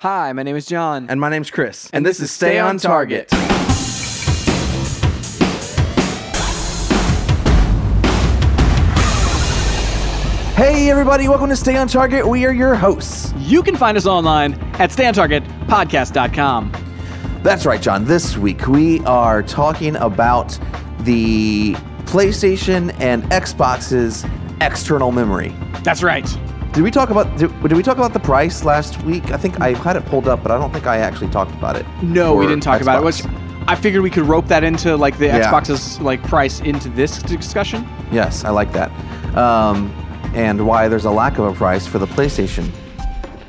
Hi, my name is John. And my name's Chris. And this is Stay on Target. Hey, everybody, welcome to Stay on Target. We are your hosts. You can find us online at stayontargetpodcast.com. That's right, John. This week we are talking about the PlayStation and Xbox's external memory. That's right. Did we talk about did, did we talk about the price last week? I think I had it pulled up, but I don't think I actually talked about it. No, we didn't talk about it. Which I figured we could rope that into like the Yeah. Xbox's like price into this discussion. Yes, I like that. Um, and why there's a lack of a price for the PlayStation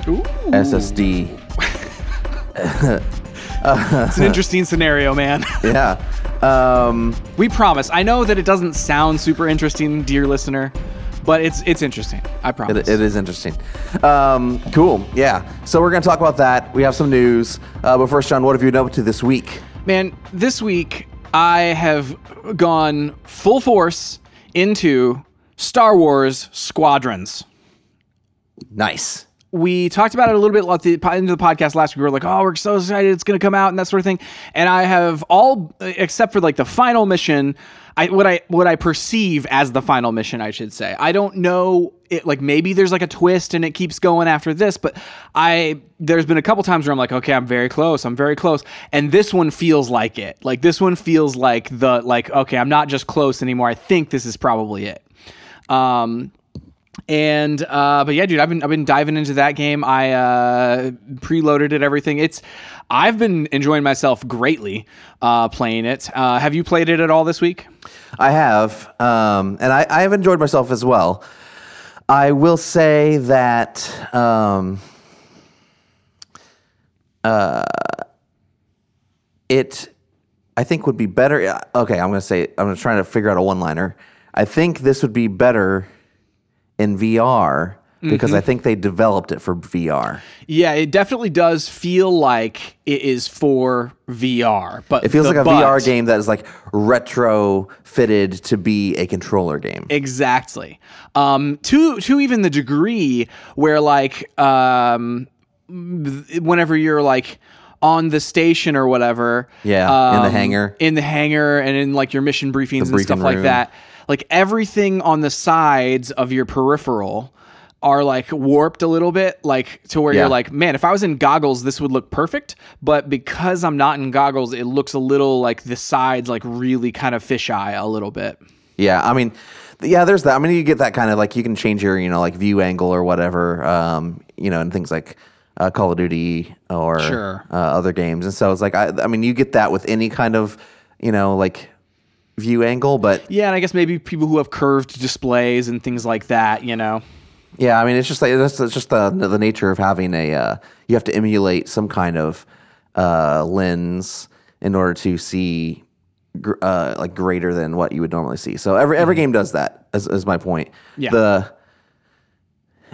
Ooh. SSD. It's an interesting scenario, man. Yeah. Um, we promise. I know that it doesn't sound super interesting, dear listener, but it's it's interesting. I promise. It, it is interesting. Um, cool. Yeah. So we're going to talk about that. We have some news. Uh, but first, John, what have you been up to this week? Man, this week I have gone full force into Star Wars Squadrons. Nice. We talked about it a little bit at the into the podcast last week. We were like, "Oh, we're so excited! It's going to come out and that sort of thing." And I have all except for like the final mission. I what I what I perceive as the final mission, I should say. I don't know. It like maybe there's like a twist and it keeps going after this, but I there's been a couple times where I'm like, okay, I'm very close. I'm very close, and this one feels like it. Like this one feels like the like okay, I'm not just close anymore. I think this is probably it. Um, and uh, but yeah, dude, I've been I've been diving into that game. I uh, preloaded it, everything. It's I've been enjoying myself greatly uh, playing it. Uh, have you played it at all this week? I have. Um, and I, I have enjoyed myself as well. I will say that. Um, uh, it, I think, would be better. Okay, I'm to say, I'm trying to figure out a one liner. I think this would be better in VR because Mm-hmm. I think they developed it for VR. Yeah, it definitely does feel like it is for VR, but It feels like a but- VR game that is like retrofitted to be a controller game. Exactly. Um, to to even the degree where like um, whenever you're like on the station or whatever, Yeah, in the um, hangar. in the hangar, and in like your mission briefings and stuff like that. Like everything on the sides of your peripheral are like warped a little bit, like to where Yeah. you're like, man, if I was in goggles, this would look perfect. But because I'm not in goggles, it looks a little like the sides like really kind of fisheye a little bit. Yeah, I mean, yeah, there's that. I mean, you get that kind of like you can change your, you know, like view angle or whatever, um, you know, and things like uh, Call of Duty or Sure. uh, other games. And so it's like, I, I mean, you get that with any kind of, you know, like view angle. But Yeah, and I guess maybe people who have curved displays and things like that, you know. yeah, I mean, it's just like that's it's just the the nature of having a. Uh, you have to emulate some kind of uh, lens in order to see. gr- Uh, like greater than what you would normally see. So every every game does that. Is, is my point. Mm-hmm. Yeah. The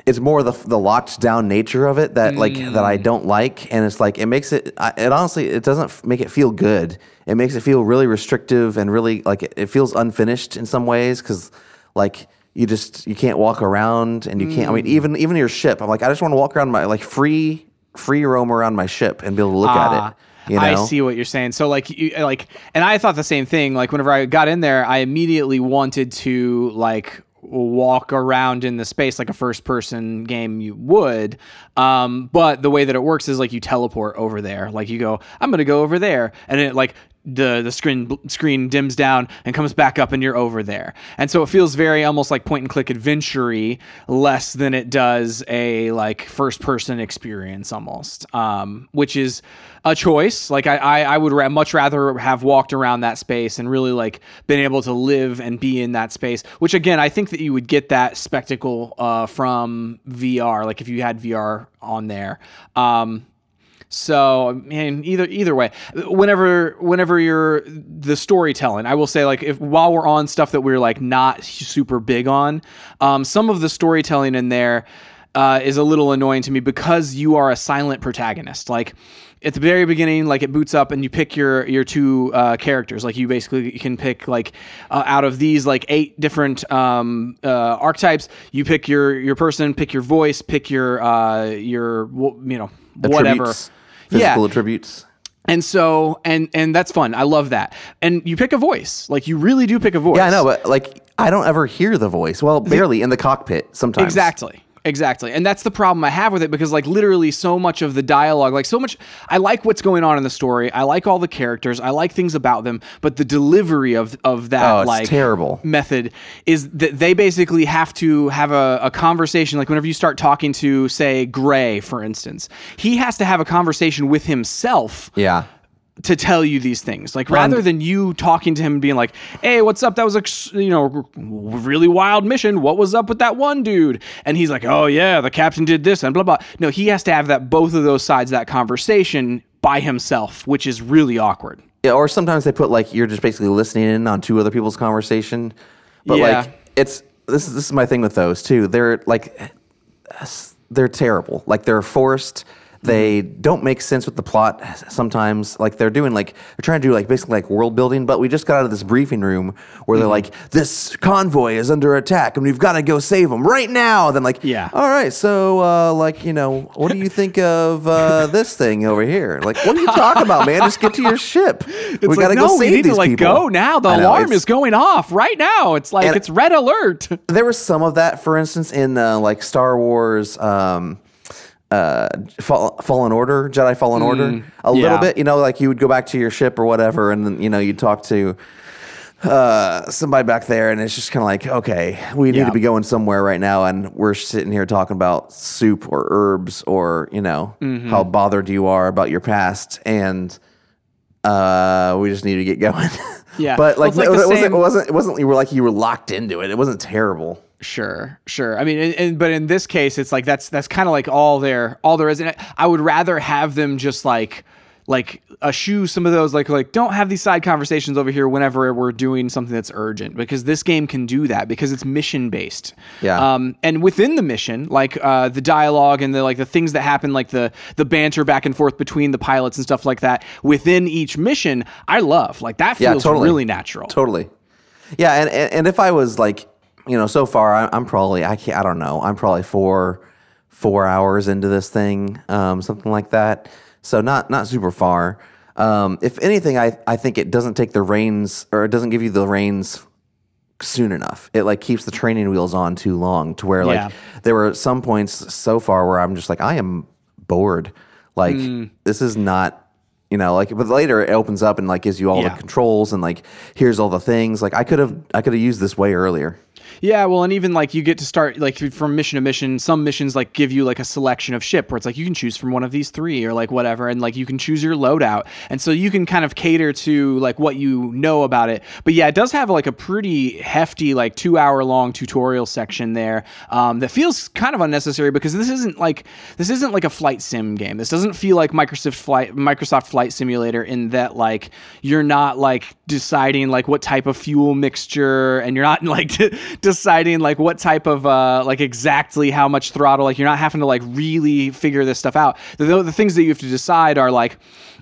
it's more the the locked down nature of it that like that Mm. I don't like, and it's like it makes it. I, it honestly it doesn't f- make it feel good. It makes it feel really restrictive and really like it, it feels unfinished in some ways because like you just you can't walk around and you can't. I mean Mm. even even your ship. I'm like I just want to walk around my like free free roam around my ship and be able to look at Ah, it. You know? I see what you're saying. So like you, like and I thought the same thing. Like whenever I got in there, I immediately wanted to like walk around in the space like a first person game you would. Um, but the way that it works is like you teleport over there. Like you go, I'm going to go over there and it like the the screen screen dims down and comes back up and you're over there. And so it feels very almost like point and click adventure less than it does a like first person experience almost. Um, which is a choice. Like I, I, I would ra- much rather have walked around that space and really like been able to live and be in that space. Which again, I think that you would get that spectacle uh, from VR. Like if you had VR on there. Um, so I mean, either either way, whenever whenever you're the storytelling, I will say like if while we're on stuff that we're like not super big on, um, some of the storytelling in there uh, is a little annoying to me because you are a silent protagonist. Like at the very beginning, like it boots up and you pick your your two uh, characters. Like you basically can pick like uh, out of these like eight different um, uh, archetypes, you pick your your person, pick your voice, pick your uh, your you know whatever. Attributes, physical yeah. attributes. And so and and that's fun. I love that. And you pick a voice. Like you really do pick a voice. Yeah, I know, but like I don't ever hear the voice. Well, barely in the cockpit sometimes. Exactly. Exactly. And that's the problem I have with it because like literally so much of the dialogue, like so much I like what's going on in the story. I like all the characters. I like things about them, but the delivery of of that Oh, like terrible. method is that they basically have to have a, a conversation like whenever you start talking to say Gray, for instance, he has to have a conversation with himself Yeah. To tell you these things. Like rather than you talking to him and being like, "Hey, what's up? That was a you know really wild mission. What was up with that one dude?" And he's like, "Oh yeah, the captain did this and blah blah." No, he has to have that both of those sides of that conversation by himself, which is really awkward. Yeah, or sometimes they put like you're just basically listening in on two other people's conversation. But Yeah. like it's this is this is my thing with those too. They're like they're terrible. Like they're forced. They don't make sense with the plot sometimes. Like they're doing like they're trying to do like basically like world building, but we just got out of this briefing room where they're like, This convoy is under attack and we've got to go save them right now. Then like Yeah. all right, so uh, like you know, what do you think of uh, this thing over here? Like, what are you talking about, man? Just get to your ship. we It's like, gotta no, go we save need these to like people. go now. The I know, alarm it's- is going off right now. It's like And- it's red alert. There was some of that, for instance, in uh, like Star Wars. Um, uh, Fall, Fallen Order, Jedi Fallen Order, a Mm, yeah. little bit. You know, like you would go back to your ship or whatever, and then you know you'd talk to uh, somebody back there, and it's just kind of like, okay, we need Yeah. to be going somewhere right now, and we're sitting here talking about soup or herbs or you know Mm-hmm. how bothered you are about your past, and uh, we just need to get going. Yeah. but like, it's like it, wasn't, same- it wasn't. It wasn't. You were like you were locked into it. It wasn't terrible. Sure, sure. I mean, and, and, but in this case, it's like that's that's kind of like all there, all there is. And I would rather have them just like like eschew some of those like like don't have these side conversations over here whenever we're doing something that's urgent because this game can do that because it's mission based. Yeah. Um, and within the mission, like uh, the dialogue and the like the things that happen, like the the banter back and forth between the pilots and stuff like that within each mission, I love. Like that Yeah, feels totally. really natural. Totally. Yeah, and, and and if I was like, you know, so far I, I'm probably I can't I don't know I'm probably four four hours into this thing, um, something like that. So not not super far. Um, if anything, I I think it doesn't take the reins or it doesn't give you the reins soon enough. It like keeps the training wheels on too long to where like Yeah. there were some points so far where I'm just like I am bored. Like Hmm. this is not you know like but later it opens up and like gives you all Yeah. the controls and like here's all the things like I could have I could have used this way earlier. Yeah, well, and even like you get to start like from mission to mission. Some missions like give you like a selection of ship where it's like you can choose from one of these three or like whatever, and like you can choose your loadout, and so you can kind of cater to like what you know about it. But yeah, it does have like a pretty hefty like two hour long tutorial section there um, that feels kind of unnecessary because this isn't like this isn't like a flight sim game. This doesn't feel like Microsoft flight Microsoft Flight Simulator in that like you're not like deciding like what type of fuel mixture and you're not like deciding like what type of uh like exactly how much throttle like you're not having to like really figure this stuff out the, the things that you have to decide are like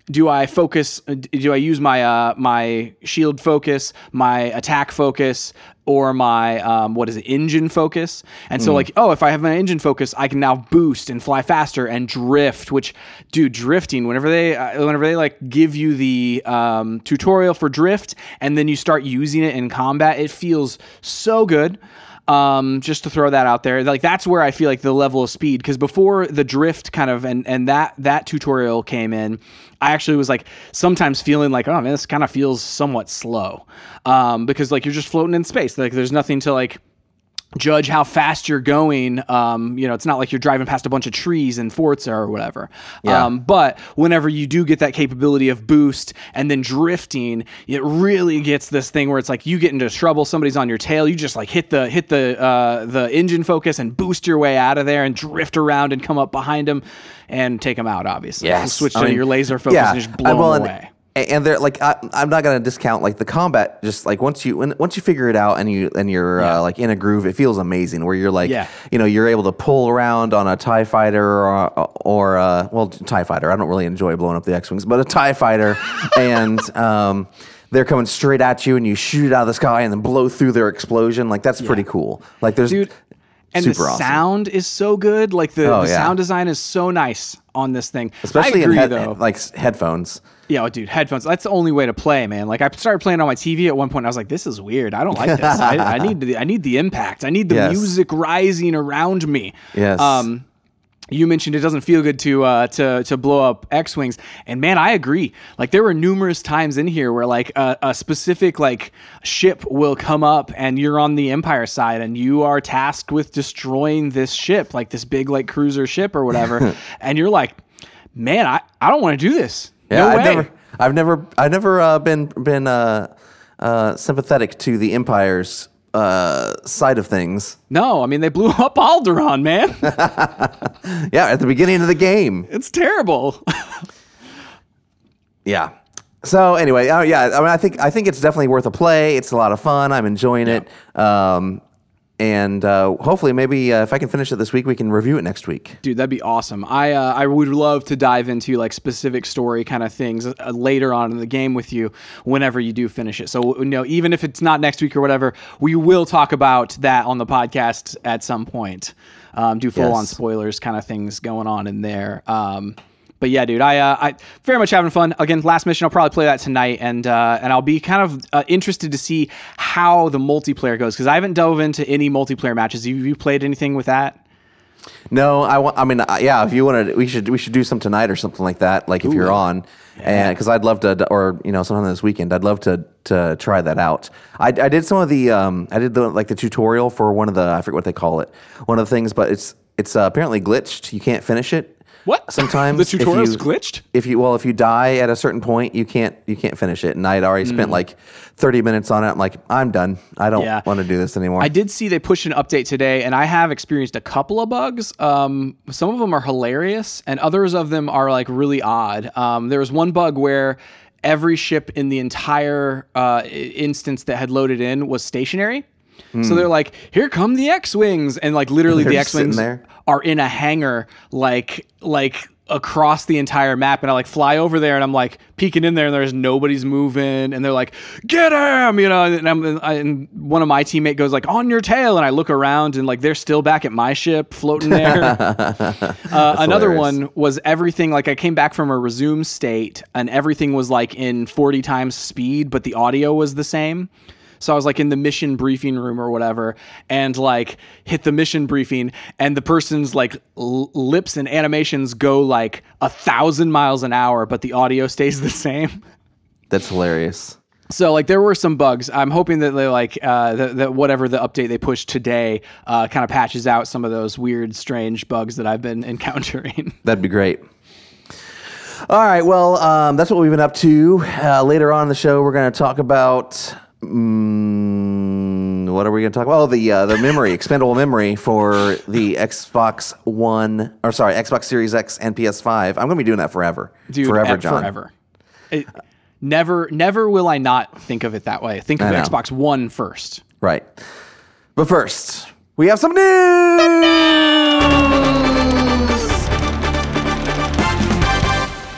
do I focus? Do I use my uh, my shield focus, my attack focus, or my um, what is it, engine focus? And so like, oh, if I have my engine focus, I can now boost and fly faster and drift. Which, dude, drifting. Whenever they uh, whenever they like give you the um, tutorial for drift, and then you start using it in combat, it feels so good um, just to throw that out there. Like that's where I feel like the level of speed because before the drift kind of and and that that tutorial came in, I actually was like sometimes feeling like oh man this kind of feels somewhat slow um, because like you're just floating in space like there's nothing to like judge how fast you're going. Um, you know, it's not like you're driving past a bunch of trees in Forza or whatever. Yeah. Um, but whenever you do get that capability of boost and then drifting, it really gets this thing where it's like you get into trouble, somebody's on your tail, you just like hit the hit the uh, the engine focus and boost your way out of there and drift around and come up behind them and take them out. Obviously, Yes. switch I to mean, your laser focus and just blow well, them away. And they're like, I, I'm not gonna discount like the combat. Just like once you when, once you figure it out and you and you're Yeah. uh, like in a groove, it feels amazing. Where you're like, Yeah. you know, you're able to pull around on a Tie Fighter or or uh, well, Tie Fighter. I don't really enjoy blowing up the X wings, but a Tie Fighter, and um, they're coming straight at you, and you shoot it out of the sky and then blow through their explosion. Like that's pretty cool. Like there's Dude, and the awesome. sound is so good. Like the, Oh, the yeah. sound design is so nice on this thing. especially agree, in head, though. like headphones. Yeah, oh, dude, headphones. That's the only way to play, man. Like I started playing on my TV at one point. I was like, this is weird. I don't like this. I, I need the I need the impact. I need the Yes. music rising around me. Yes. Um, you mentioned it doesn't feel good to uh, to to blow up X wings, and man, I agree. Like there were numerous times in here where like a, a specific like ship will come up, and you're on the Empire side, and you are tasked with destroying this ship, like this big like cruiser ship or whatever, and you're like, man, I, I don't want to do this. Yeah, no I've way. never, I've never, I've never uh, been been uh, uh, sympathetic to the Empire's uh, side of things. No, I mean they blew up Alderaan, man. Yeah, at the beginning of the game. it's terrible. Yeah. So anyway, uh, yeah, I mean, I think I think it's definitely worth a play. It's a lot of fun. I'm enjoying it. Um, and uh, hopefully, maybe uh, if I can finish it this week, we can review it next week. Dude, that'd be awesome. I uh, I would love to dive into like specific story kind of things uh, later on in the game with you whenever you do finish it. So you know, even if it's not next week or whatever, we will talk about that on the podcast at some point. Um, do full on Yes. spoilers kind of things going on in there. Um, but yeah, dude, I uh, I very much having fun. Again, last mission, I'll probably play that tonight, and uh, and I'll be kind of uh, interested to see how the multiplayer goes because I haven't dove into any multiplayer matches. Have you played anything with that? No, I want. I mean, uh, yeah. If you want to, we should we should do some tonight or something like that. Like if you're on, and because I'd love to, or you know, sometime this weekend, I'd love to to try that out. I, I did some of the, um, I did the like the tutorial for one of the, I forget what they call it, one of the things, but it's it's uh, apparently glitched. You can't finish it. What? Sometimes the if tutorial's you- glitched. If you well, if you die at a certain point, you can't you can't finish it. And I'd already spent Hmm. like thirty minutes on it. I'm like, I'm done. I don't Yeah. want to do this anymore. I did see they pushed an update today, and I have experienced a couple of bugs. Um, some of them are hilarious, and others of them are like really odd. Um, there was one bug where every ship in the entire uh, instance that had loaded in was stationary. So they're like, "Here come the X-wings," and like literally. They're the X-wings are in a hangar, like like across the entire map. And I like fly over there and I'm like peeking in there and there's nobody's moving. And they're like get him you know? And, I'm, I, and one of my teammate goes like on your tail. And I look around and like they're still back at my ship floating there. Uh, another hilarious. one was everything like I came back from a resume state and everything was like in 40 times speed but the audio was the same so I was like in the mission briefing room or whatever, and like hit the mission briefing, and the person's like l- lips and animations go like a thousand miles an hour, but the audio stays the same. That's hilarious. So like there were some bugs. I'm hoping that they like uh, that, that whatever the update they pushed today uh, kind of patches out some of those weird, strange bugs that I've been encountering. That'd be great. All right. Well, um, that's what we've been up to. Uh, later on in the show, we're going to talk about. Mm, what are we going to talk about? Oh, the uh, the memory, expendable memory for the Xbox One, or sorry, Xbox Series X and PS5. I'm going to be doing that forever, Dude, forever, eh, John. Forever. It, never, never will I not think of it that way. Think of Xbox One first. Right. But first, we have some news.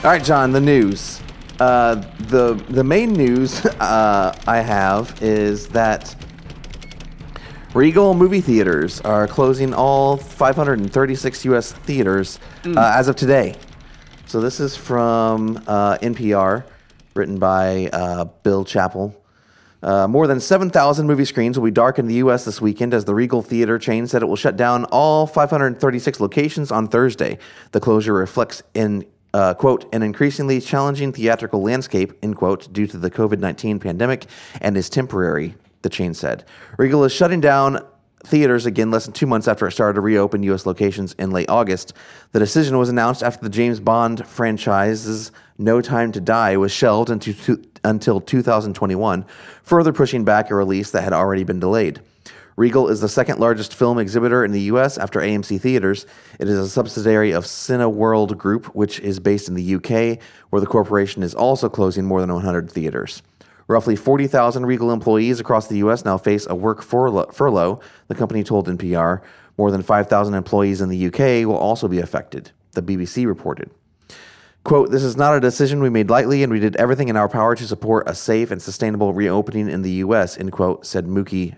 All right, John, the news. Uh, the the main news uh, I have is that Regal movie theaters are closing all 536 U.S. theaters uh, as of today. So this is from uh, NPR, written by uh, Bill Chappell. Uh, more than 7,000 movie screens will be dark in the U.S. this weekend as the Regal Theater chain said it will shut down all 536 locations on Thursday. The closure reflects in uh, quote an increasingly challenging theatrical landscape end quote due to the COVID-19 pandemic and is temporary. The chain said Regal is shutting down theaters again less than two months after it started to reopen U.S. locations in late August. The decision was announced after the James Bond franchise's No Time to Die was shelved until 2021, further pushing back a release that had already been delayed. Regal is the second largest film exhibitor in the U.S. after AMC Theaters. It is a subsidiary of Cineworld Group, which is based in the UK, where the corporation is also closing more than 100 theaters. Roughly 40,000 Regal employees across the U.S. now face a work furlough, furlough, the company told NPR. More than 5,000 employees in the UK will also be affected, the BBC reported. Quote, this is not a decision we made lightly, and we did everything in our power to support a safe and sustainable reopening in the U.S., end quote, said Mooky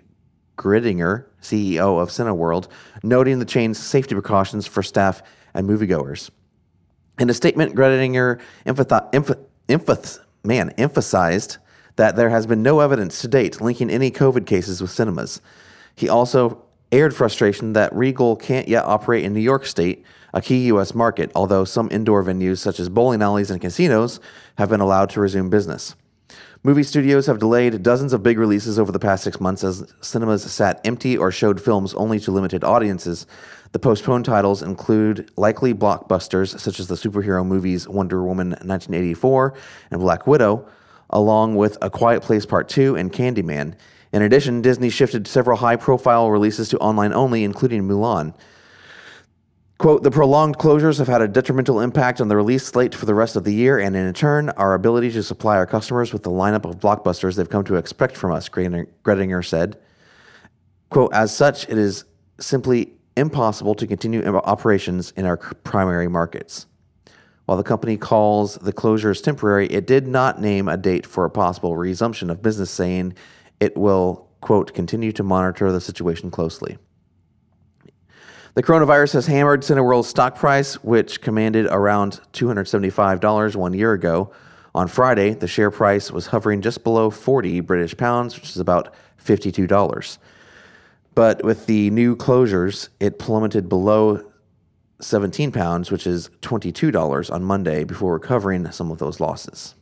Greidinger, CEO of Cineworld, noting the chain's safety precautions for staff and moviegoers. In a statement, emphath- man, emphasized that there has been no evidence to date linking any COVID cases with cinemas. He also aired frustration that Regal can't yet operate in New York State, a key U.S. market, although some indoor venues such as bowling alleys and casinos have been allowed to resume business. Movie studios have delayed dozens of big releases over the past six months as cinemas sat empty or showed films only to limited audiences. The postponed titles include likely blockbusters such as the superhero movies Wonder Woman 1984 and Black Widow, along with A Quiet Place Part 2 and Candyman. In addition, Disney shifted several high profile releases to online only, including Mulan. Quote, the prolonged closures have had a detrimental impact on the release slate for the rest of the year, and in turn, our ability to supply our customers with the lineup of blockbusters they've come to expect from us, Greidinger said. Quote, as such, it is simply impossible to continue operations in our primary markets. While the company calls the closures temporary, it did not name a date for a possible resumption of business, saying it will, quote, continue to monitor the situation closely. The coronavirus has hammered Cineworld's stock price, which commanded around $275 one year ago. On Friday, the share price was hovering just below 40 British pounds, which is about $52. But with the new closures, it plummeted below 17 pounds, which is $22 on Monday, before recovering some of those losses.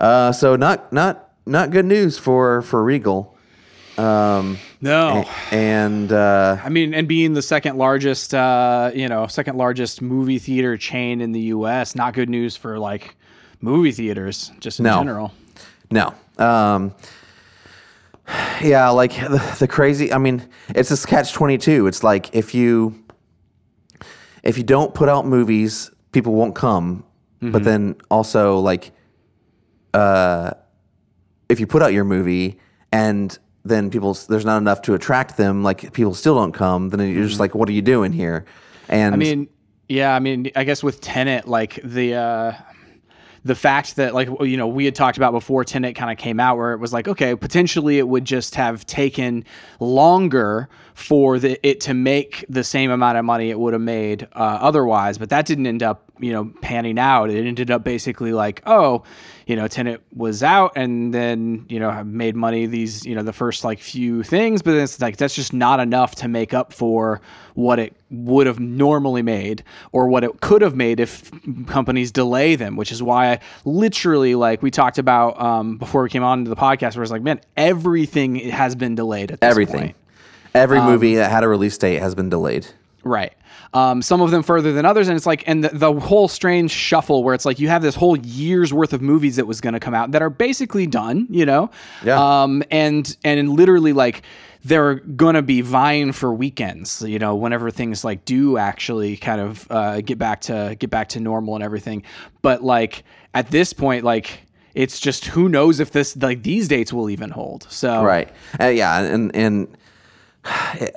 Uh, so not not not good news for for Regal. Um, no, and uh, I mean, and being the second largest, uh, you know, second largest movie theater chain in the U.S., not good news for like movie theaters, just in no. general. No. Um, yeah, like the, the crazy. I mean, it's a catch twenty two. It's like if you if you don't put out movies, people won't come. Mm-hmm. But then also like, uh, if you put out your movie and then people there's not enough to attract them like people still don't come then you're mm-hmm. just like what are you doing here and i mean yeah i mean i guess with Tenet, like the uh the fact that like you know we had talked about before Tenet kind of came out where it was like okay potentially it would just have taken longer for the, it to make the same amount of money it would have made uh, otherwise but that didn't end up you know panning out it ended up basically like oh you know, Tenet was out and then, you know, made money these, you know, the first like few things, but then it's like that's just not enough to make up for what it would have normally made or what it could have made if companies delay them, which is why I literally like we talked about um, before we came on to the podcast where it's like, man, everything has been delayed at everything. Point. Every um, movie that had a release date has been delayed. Right. Um, some of them further than others, and it's like, and the, the, whole strange shuffle where it's like you have this whole year's worth of movies that was going to come out that are basically done, you know, yeah, um, and and literally like they're gonna be vying for weekends, you know, whenever things like do actually kind of uh, get back to get back to normal and everything. But like at this point, like it's just who knows if this like these dates will even hold. So right, uh, yeah, and and. It,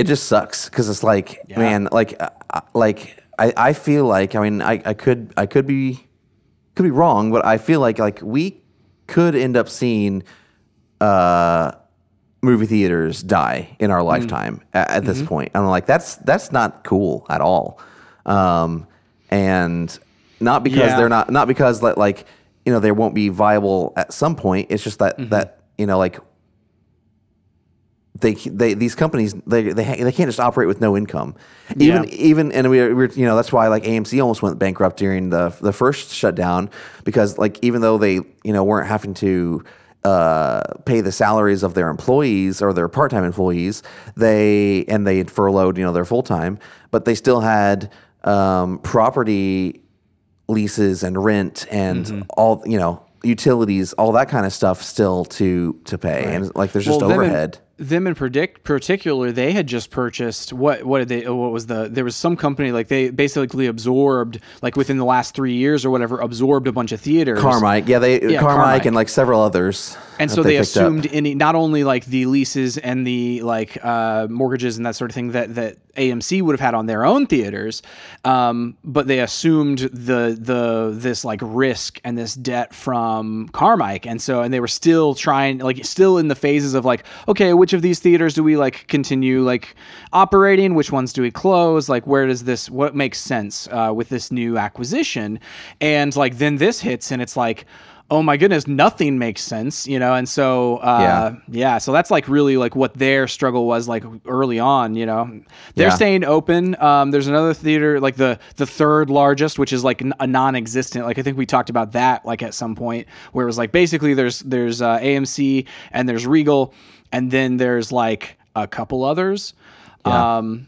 it just sucks because it's like, yeah. man, like, uh, uh, like I, I feel like, I mean, I, I could, I could be, could be wrong, but I feel like, like we could end up seeing, uh, movie theaters die in our mm. lifetime mm. at, at, this mm-hmm. point. And I'm like, that's, that's not cool at all. Um, and not because yeah. they're not, not because like, you know, they won't be viable at some point. It's just that, mm-hmm. that, you know, like they they these companies they they they can't just operate with no income. Even yeah. even and we were you know that's why like AMC almost went bankrupt during the the first shutdown because like even though they you know weren't having to uh, pay the salaries of their employees or their part-time employees, they and they had furloughed you know their full-time, but they still had um, property leases and rent and mm-hmm. all you know utilities, all that kind of stuff still to to pay, right. and like there's just well, overhead them in predict particular, they had just purchased what what did they what was the there was some company like they basically absorbed like within the last three years or whatever absorbed a bunch of theaters. Carmike, yeah, they Yeah, Carmike, Carmike. and like several others. and so they, up. assumed any not only like the leases and the like uh, mortgages and that sort of thing that that AMC would have had on their own theaters, um, but they assumed the the this like risk and this debt from Carmike, and so and they were still trying like still in the phases of like okay, which of these theaters do we like continue like operating? Which ones do we close? Like where does this what makes sense uh, with this new acquisition? And like then this hits and it's like oh my goodness, nothing makes sense, you know? And so, uh, yeah. so that's like really like what their struggle was like early on, you know? They're Yeah. staying open. Um, there's another theater, like the, the third largest, which is like a non-existent, like I think we talked about that like at some point where it was like, basically there's, there's, uh, AMC and there's Regal and then there's like a couple others. Um,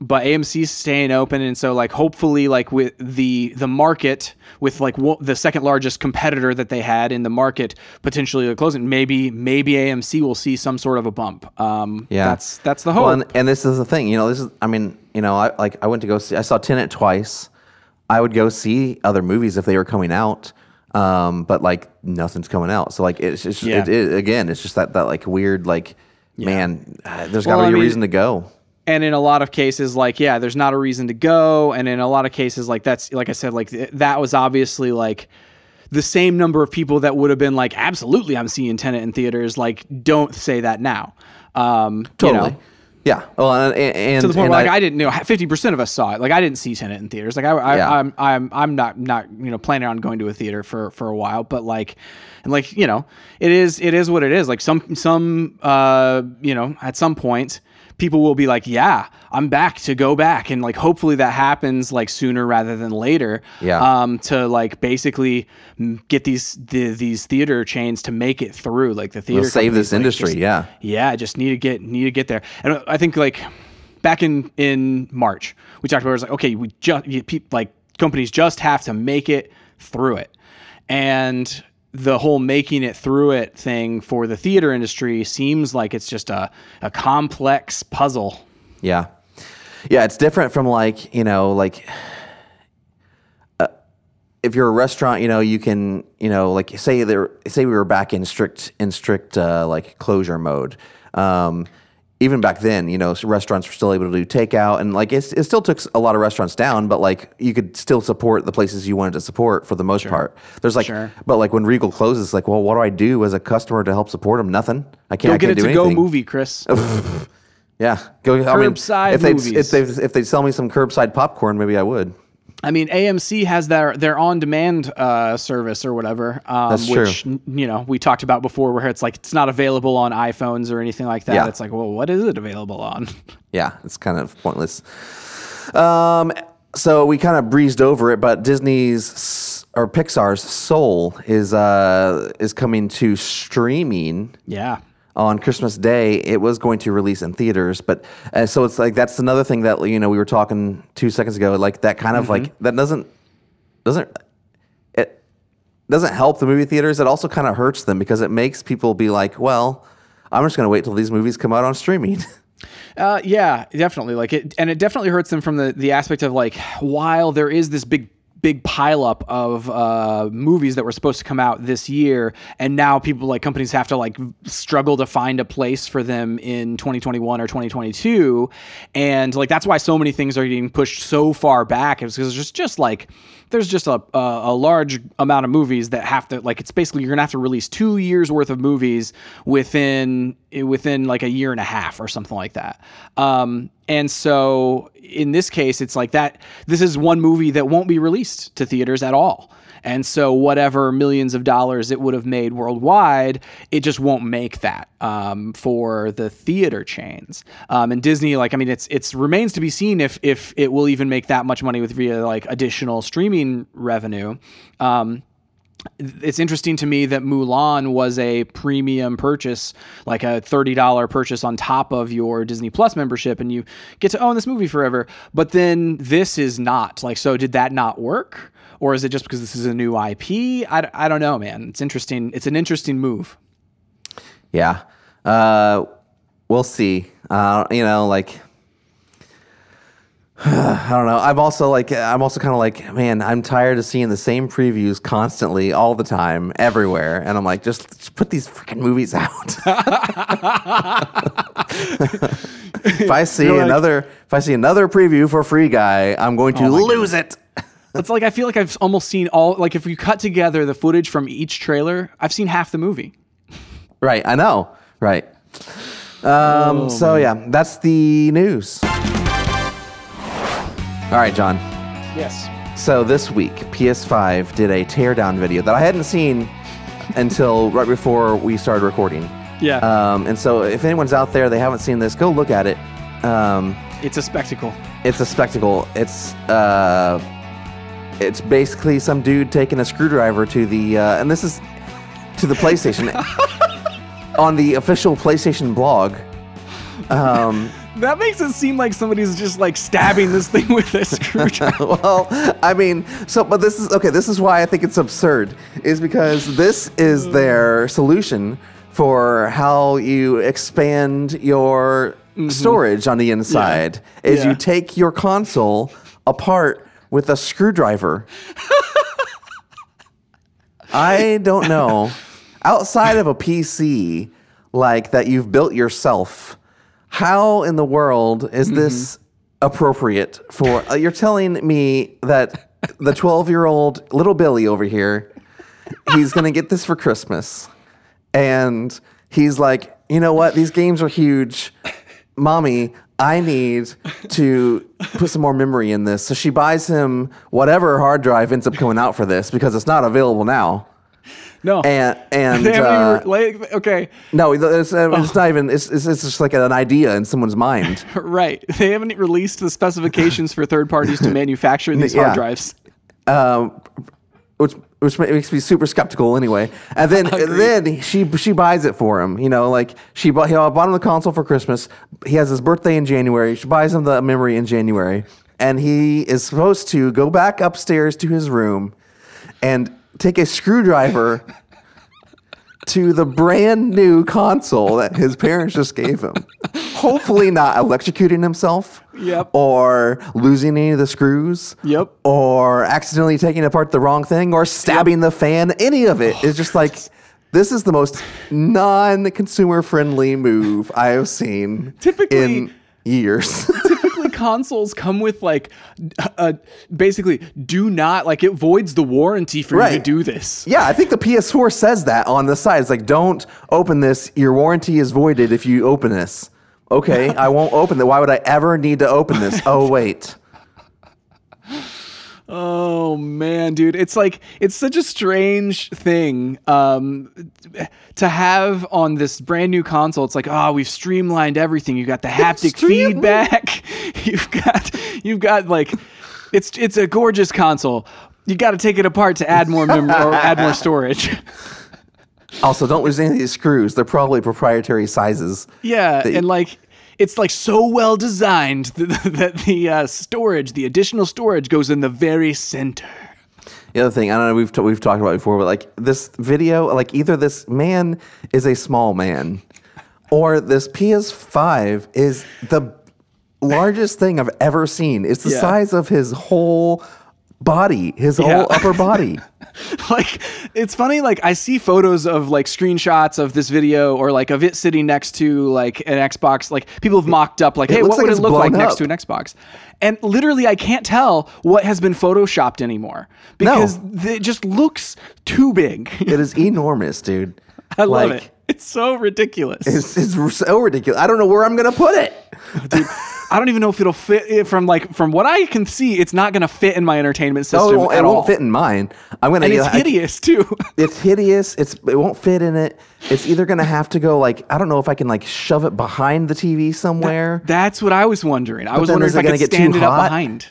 but AMC's staying open, and so like hopefully like with the the market with like wo- the second largest competitor that they had in the market potentially closing, maybe maybe AMC will see some sort of a bump. Um, Yeah. that's that's the hope. Well, and, and this is the thing, you know. This is, I mean, you know, I like I went to go see. I saw Tenet twice. I would go see other movies if they were coming out, um, but like nothing's coming out. So like it's just Yeah. it, it, again, it's just that that like weird like man. uh, There's got to Well, be I a mean- reason to go. And in a lot of cases like yeah there's not a reason to go and in a lot of cases like that's like i said like th- that was obviously like the same number of people that would have been like absolutely i'm seeing Tenet in theaters like don't say that now um Totally. you know Yeah. Well, and, and to the point and where like I, didn't know fifty percent of us saw it. Like I didn't see Tenet in theaters. Like I, I Yeah. I'm I'm I'm not not you know planning on going to a theater for for a while. But like and like you know it is it is what it is. Like some some uh you know at some point people will be like yeah I'm back to go back and like hopefully that happens like sooner rather than later. Yeah. Um to like basically get these the, these theater chains to make it through like the theater We'll save this like, industry. just- yeah. yeah, just need to get need to get there. And I think like back in in March, we talked about it was like okay, we just like companies just have to make it through it, and the whole making it through it thing for the theater industry seems like it's just a a complex puzzle. Yeah. Yeah, it's different from like, you know, like uh, if you're a restaurant, you know, you can, you know, like say there say we were back in strict in strict uh, like closure mode. Um even back then, you know, restaurants were still able to do takeout, and like it's, it still took a lot of restaurants down, but like you could still support the places you wanted to support for the most part. There's like, Sure. but like when Regal closes, it's like, well, what do I do as a customer to help support them? Nothing. I can't. Go I get can't it do to go movie, Chris. Yeah, go. I mean, if they if they if they sell me some curbside popcorn, maybe I would. I mean, AMC has their their on demand uh, service or whatever, um, That's which true. you know we talked about before, where it's like it's not available on iPhones or anything like that. Yeah. It's like, well, what is it available on? Yeah, it's kind of pointless. Um, so we kind of breezed over it, but Disney's or Pixar's Soul is uh is coming to streaming yeah, on Christmas Day. It was going to release in theaters, but uh, so it's like that's another thing that you know we were talking two seconds ago. Like that kind of like that doesn't doesn't it doesn't help the movie theaters. It also kind of hurts them because it makes people be like, well, I'm just going to wait till these movies come out on streaming. Uh, yeah, definitely. Like it, and it definitely hurts them from the the aspect of like while there is this big big pileup of uh, movies that were supposed to come out this year, and now people like companies have to like struggle to find a place for them in 2021 or 2022, and like that's why so many things are getting pushed so far back. It's because there's just like there's just a, a large amount of movies that have to like it's basically you're gonna have to release two years worth of movies within within like a year and a half or something like that. Um, and so in this case, it's like that. This is one movie that won't be released to theaters at all. And so, whatever millions of dollars it would have made worldwide, it just won't make that um, for the theater chains. Um, and Disney, like, I mean, it's it's remains to be seen if if it will even make that much money with via like additional streaming revenue. Um, it's interesting to me that Mulan was a premium purchase, like a $30 purchase on top of your Disney Plus membership, and you get to own this movie forever. But then this is not. Like, so did that not work? Or is it just because this is a new IP? I, I don't know, man. It's interesting. It's an interesting move. Yeah. Uh, we'll see. Uh, you know, like I don't know. I'm also like I'm also kind of like, man, I'm tired of seeing the same previews constantly, all the time, everywhere, and I'm like, just, just put these freaking movies out. if I see like- another, if I see another preview for Free Guy, I'm going to lose it. It's like I feel like I've almost seen all like if you cut together the footage from each trailer, I've seen half the movie. Right, I know. Right. Um, so yeah, that's the news. All right, John. Yes. So this week, PS5 did a teardown video that I hadn't seen until right before we started recording. Yeah. Um, and so if anyone's out there, they haven't seen this, go look at it. Um, it's a spectacle. it's a spectacle. It's uh, it's basically some dude taking a screwdriver to the uh, and this is to the PlayStation on the official PlayStation blog. Um, That makes it seem like somebody's just like stabbing this thing with a screwdriver. well, I mean, so but this is okay. This is why I think it's absurd, is because this is their solution for how you expand your storage on the inside. Is Yeah. you take your console apart with a screwdriver. I don't know. Outside of a PC like that you've built yourself, how in the world is this appropriate for uh, you're telling me that the 12-year-old little Billy over here he's going to get this for Christmas and he's like, "You know what? These games are huge. Mommy, I need to put some more memory in this." So she buys him whatever hard drive ends up coming out for this because it's not available now. No. And and they haven't uh, even like, okay, no, it's, uh, it's not even. It's, it's it's just like an idea in someone's mind. right. They haven't released the specifications for third parties to manufacture these Yeah. hard drives. um, which which makes me super skeptical anyway. And then then she she buys it for him. You know, like she bought he bought him the console for Christmas. He has his birthday in January. She buys him the memory in January, and he is supposed to go back upstairs to his room and take a screwdriver. To the brand new console that his parents just gave him. Hopefully, not electrocuting himself Yep. or losing any of the screws Yep. or accidentally taking apart the wrong thing or stabbing the fan. Any of it is just like this is the most non-consumer friendly move I have seen Typically- in years. Consoles come with like, uh, basically, do not like it voids the warranty for you to do this. yeah, I think the PS4 says that on the side. It's like, don't open this. Your warranty is voided if you open this. Okay, I won't open it. Why would I ever need to open this? Oh wait. Oh man, dude, it's like it's such a strange thing um, to have on this brand new console. It's like, oh, we've streamlined everything. You've got the haptic Streamlined. feedback. You've got, you've got like, it's it's a gorgeous console. You got to take it apart to add more memory or add more storage. Also, don't lose any of these screws. They're probably proprietary sizes. Yeah, That- and like it's like so well designed that, that the uh, storage, the additional storage, goes in the very center. The other thing, I don't know, we've, t- we've talked about before, but like this video, like either this man is a small man or this PS5 is the largest thing I've ever seen. It's the Yeah. size of his whole body, his whole Yeah. upper body. like it's funny like i see photos of like screenshots of this video or like of it sitting next to like an xbox like people have mocked up like hey what like would it look like blown next to an xbox and literally i can't tell what has been photoshopped anymore because th- it just looks too big It is enormous, dude. i love Like, it it's so ridiculous It's, it's so ridiculous. I don't know where I'm going to put it. dude i don't even know if it'll fit eh, from like from what i can see it's not going to fit in my entertainment oh, system Oh, it won't, it won't fit in mine. I'm going to it's hideous too It's hideous. It's it won't fit in it. It's either gonna have to go like I don't know if I can like shove it behind the TV somewhere, that's what i was wondering i was wondering if i could get stand it up hot? behind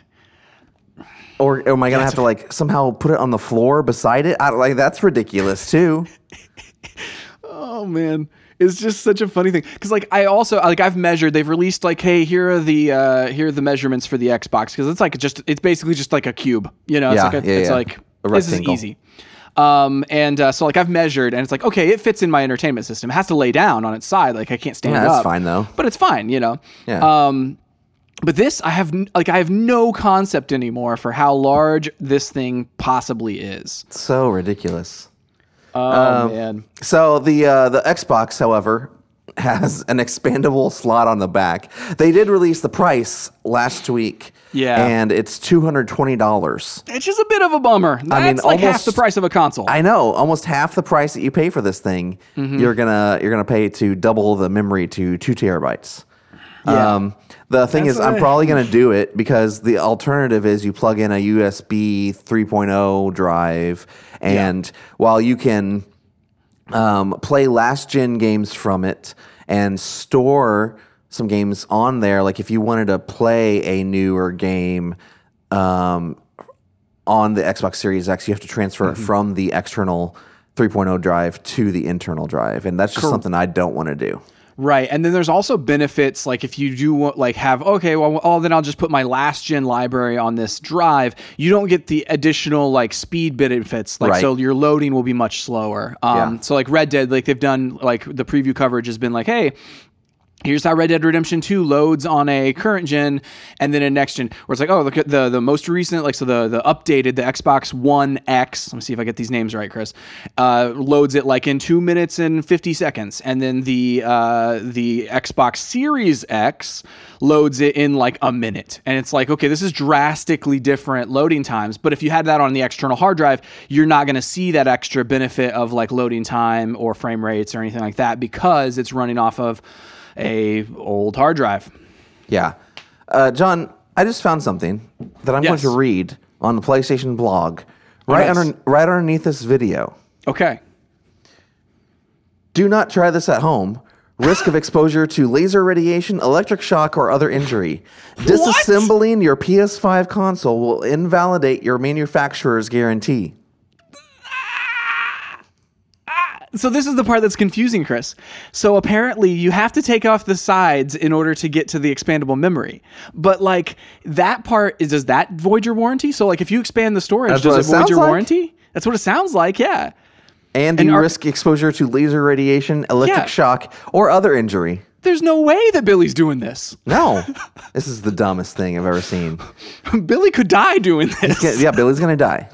or, or am I gonna have to like somehow put it on the floor beside it? I, like that's ridiculous too. Oh man, it's just such a funny thing because like I also like I've measured. They've released like, hey, here are the uh, here are the measurements for the Xbox because it's like just it's basically just like a cube. You know, it's Yeah, like a, yeah, it's yeah. like A this is easy. Um, and uh, so like I've measured, and it's like okay, it fits in my entertainment system. It has to lay down on its side, like I can't stand Yeah, up. that's fine, though. But it's fine, you know. Yeah. Um, but this, I have like I have no concept anymore for how large this thing possibly is. So ridiculous. Oh Um, man. So the uh, the Xbox, however, has an expandable slot on the back. They did release the price last week. Yeah. and it's two hundred twenty dollars. It's just a bit of a bummer. That's mean, like half the price of a console. I know, almost half the price that you pay for this thing, Mm-hmm. you're gonna you're gonna pay to double the memory to two terabytes. Yeah. Um, the thing That's is, I'm a- probably gonna do it because the alternative is you plug in a USB 3.0 drive, and while you can um, play last gen games from it and store some games on there. Like if you wanted to play a newer game um, on the Xbox Series X, you have to transfer Mm-hmm. it from the external 3.0 drive to the internal drive, and that's just something I don't want to do. Right, and then there's also benefits like if you do want, like have okay, well, oh, then I'll just put my last gen library on this drive. You don't get the additional like speed benefits, like Right. so your loading will be much slower. Um, Yeah. so like Red Dead, like they've done like the preview coverage has been like, hey. Here's how Red Dead Redemption 2 loads on a current gen and then a next gen. Where it's like, oh, look at the the most recent, like so the the updated, the Xbox One X. Let me see if I get these names right, Chris. Uh, loads it like in two minutes and fifty seconds, and then the uh, the Xbox Series X loads it in like a minute. And it's like, okay, this is drastically different loading times. But if you had that on the external hard drive, you're not going to see that extra benefit of like loading time or frame rates or anything like that because it's running off of a old hard drive. Yeah. Uh, John, I just found something that I'm Yes. going to read on the PlayStation blog right, nice. under, right underneath this video. Okay. Do not try this at home. Risk of exposure to laser radiation, electric shock, or other injury. Disassembling your PS5 console will invalidate your manufacturer's guarantee. So this is the part that's confusing, Chris. So apparently you have to take off the sides in order to get to the expandable memory. But like that part is does that void your warranty? So like if you expand the storage, That's does it it void your like. warranty? That's what it sounds like, yeah. And, And you risk exposure to laser radiation, electric Yeah. shock, or other injury. There's no way that Billy's doing this. No, this is the dumbest thing I've ever seen. Billy could die doing this. Yeah, yeah, Billy's gonna die.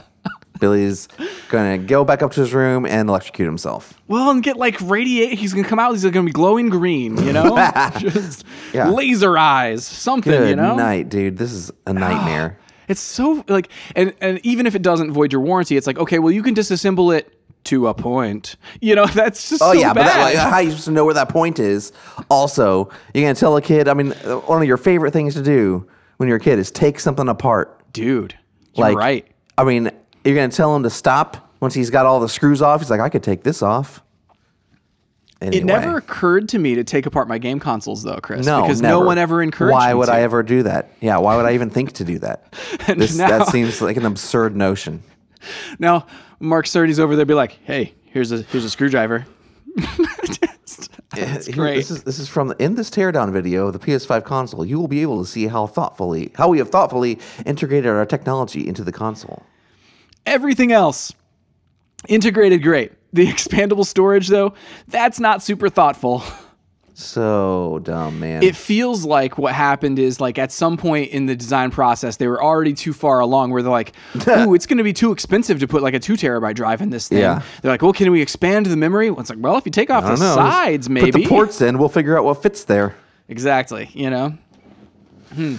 Billy's gonna go back up to his room and electrocute himself. Well, and get like radiate. He's gonna come out. He's gonna be glowing green. You know, just Yeah. laser eyes, something. Good you know, night, dude. This is a nightmare. It's so like, and and even if it doesn't void your warranty, it's like okay, well you can disassemble it to a point. You know, that's just Oh so yeah, bad. but that, like, how you supposed to know where that point is? Also, you're gonna tell a kid. I mean, one of your favorite things to do when you're a kid is take something apart. dude, you're Like, right. I mean, you're gonna tell him to stop once he's got all the screws off. He's like, I could take this off. Anyway. It never occurred to me to take apart my game consoles, though, Chris. No, because never. no one ever encouraged. Why would to. I ever do that? Yeah, why would I even think to do that? This, now- that seems like an absurd notion. Now, Mark Cerny's over there, be like, "Hey, here's a here's a screwdriver." Just- That's great. This is this is from in this teardown video of the PS5 console. You will be able to see how thoughtfully how we have thoughtfully integrated our technology into the console. Everything else integrated great. The expandable storage, though, that's not super thoughtful. So dumb, man. It feels like what happened is like at some point in the design process, they were already too far along where they're like, ooh, it's going to be too expensive to put like a two terabyte drive in this thing. Yeah. They're like, well, can we expand the memory? Well, it's like, well, if you take off the know. sides, Just maybe. put the ports in. We'll figure out what fits there. Exactly. You know? Hmm.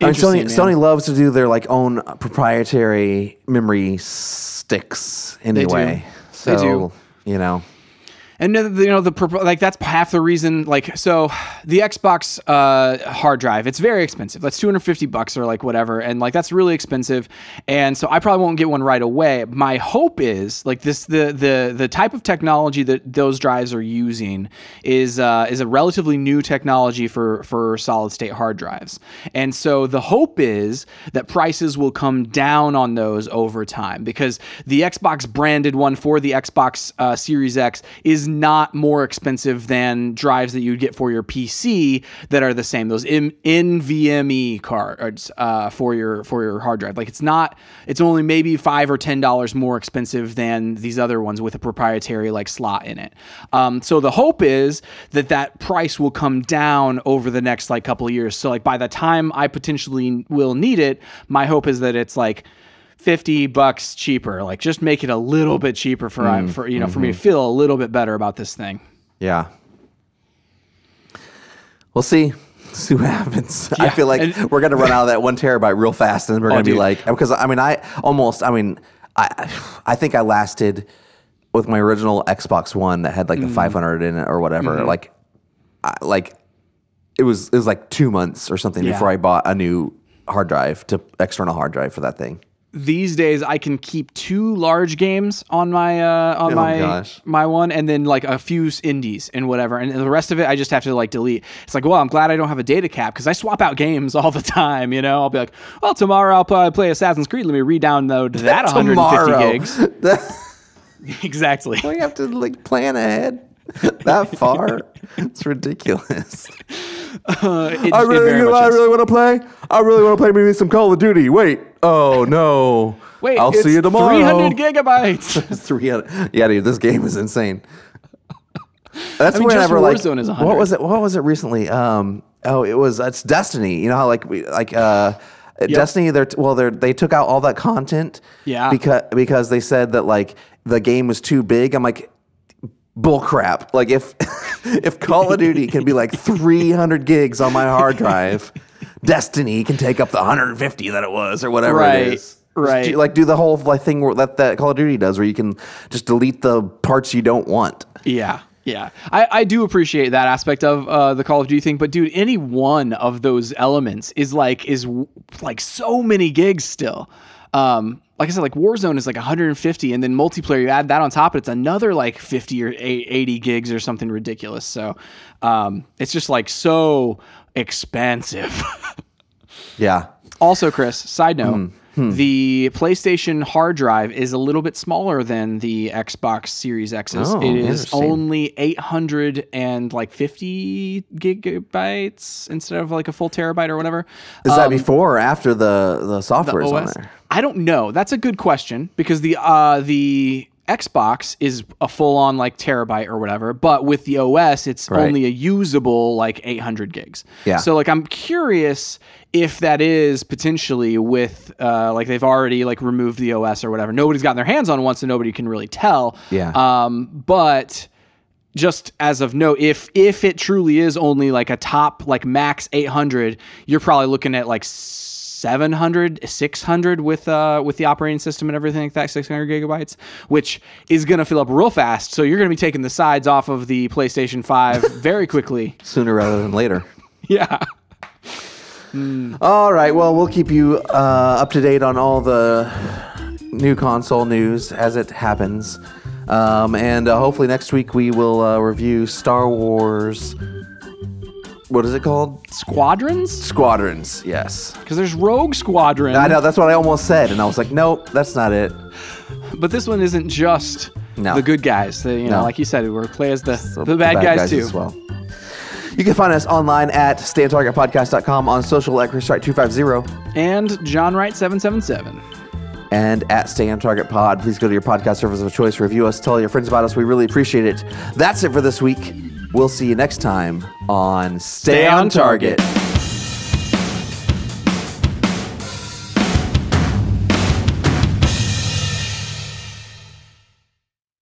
I mean, Sony, man. Sony loves to do their like own proprietary memory sticks anyway. They do. So do. you know, And you know the like that's half the reason. Like so, the Xbox uh, hard drive it's very expensive. That's two hundred fifty bucks or like whatever, and like that's really expensive. And so I probably won't get one right away. My hope is like this the the the type of technology that those drives are using is uh, is a relatively new technology for for solid state hard drives. And so the hope is that prices will come down on those over time because the Xbox branded one for the Xbox uh, Series X is not more expensive than drives that you'd get for your PC that are the same. Those in, NVMe cards uh, for your for your hard drive. Like it's not. It's only maybe five or ten dollars more expensive than these other ones with a proprietary like slot in it. Um, so the hope is that that price will come down over the next like couple of years. So like by the time I potentially will need it, my hope is that it's like 50 bucks cheaper like just make it a little bit cheaper for Mm, for you know for me mm-hmm. to feel a little bit better about this thing Yeah. We'll see. See what happens. I feel like and- we're gonna run out of that one terabyte real fast, and we're gonna be dude. like, because I mean, I almost, I mean, I, I think I lasted with my original Xbox One that had like Mm. the 500 in it or whatever. Mm-hmm. Like, I, like it was it was like two months or something Yeah. before I bought a new hard drive to external hard drive for that thing. These days I can keep two large games on my uh, on Oh, my gosh. my one, and then like a few indies and whatever, and the rest of it I just have to like delete. It's like, well, I'm glad I don't have a data cap because I swap out games all the time. You know, I'll be like, well, tomorrow I'll probably play Assassin's Creed. Let me re-download that 150 Tomorrow. gigs. exactly. we have to like plan ahead that far. it's ridiculous. Uh, it- I really, you know, I really want to play. I really want to play maybe some Call of Duty. Wait, oh no. Wait, I'll see you tomorrow. 300 gigabytes. 300. Yeah, dude, this game is insane. That's I mean, whenever like Warzone is 100. what was it? What was it recently? Um, oh, it was it's Destiny. You know how like we like uh. Destiny, they're well, they they took out all that content, Yeah. because because they said that like the game was too big. I'm like, bull crap. Like if if Call of Duty can be like 300 gigs on my hard drive, Destiny can take up the 150 that it was or whatever Right, it is. Right. do- like do the whole like thing that that Call of Duty does, where you can just delete the parts you don't want. Yeah. Yeah, I, I do appreciate that aspect of uh, the Call of Duty thing, but dude, any one of those elements is like is like so many gigs still. Um, like I said, like Warzone is like 150, and then multiplayer you add that on top, it's another like 50 or 80 gigs or something ridiculous. So um, it's just like so expensive. Yeah, Also, Chris, side note, Hmm, the PlayStation hard drive is a little bit smaller than the Xbox Series X's. Oh, it is only 800 and like 50 gigabytes instead of like a full terabyte or whatever. is that before or after the the Um, The software is on there? I don't know. That's a good question because the uh the Xbox is a full on like terabyte or whatever, but with the OS it's Right. only a usable like 800 gigs. Yeah. So like I'm curious if that is potentially with uh like they've already like removed the OS or whatever. Nobody's gotten their hands on one so nobody can really tell. Yeah. Um but just as of note, if if it truly is only like a top like max 800, you're probably looking at like 700, 600 with uh with the operating system and everything like that, 600 gigabytes, which is gonna fill up real fast. So you're gonna be taking the sides off of the PlayStation 5 very quickly. Sooner rather than later. Yeah. All right. Well, we'll keep you uh, up to date on all the new console news as it happens. Um, and uh, hopefully next week we will uh, review Star Wars. What is it called? Squadrons? Squadrons. Yes. Because there's Rogue Squadron. I know. That's what I almost said, and I was like, nope, that's not it. But this one isn't just No. the good guys. The, you know, No. like you said, we play as the, the bad, guys, too. as well. You can find us online at stayontargetpodcast.com on social at ChrisWright250 And John Wright 777. and at Stay on Target Pod. Please go to your podcast service of choice, review us, tell your friends about us. We really appreciate it. That's it for this week. We'll see you next time on Stay, Stay on on Target. Target.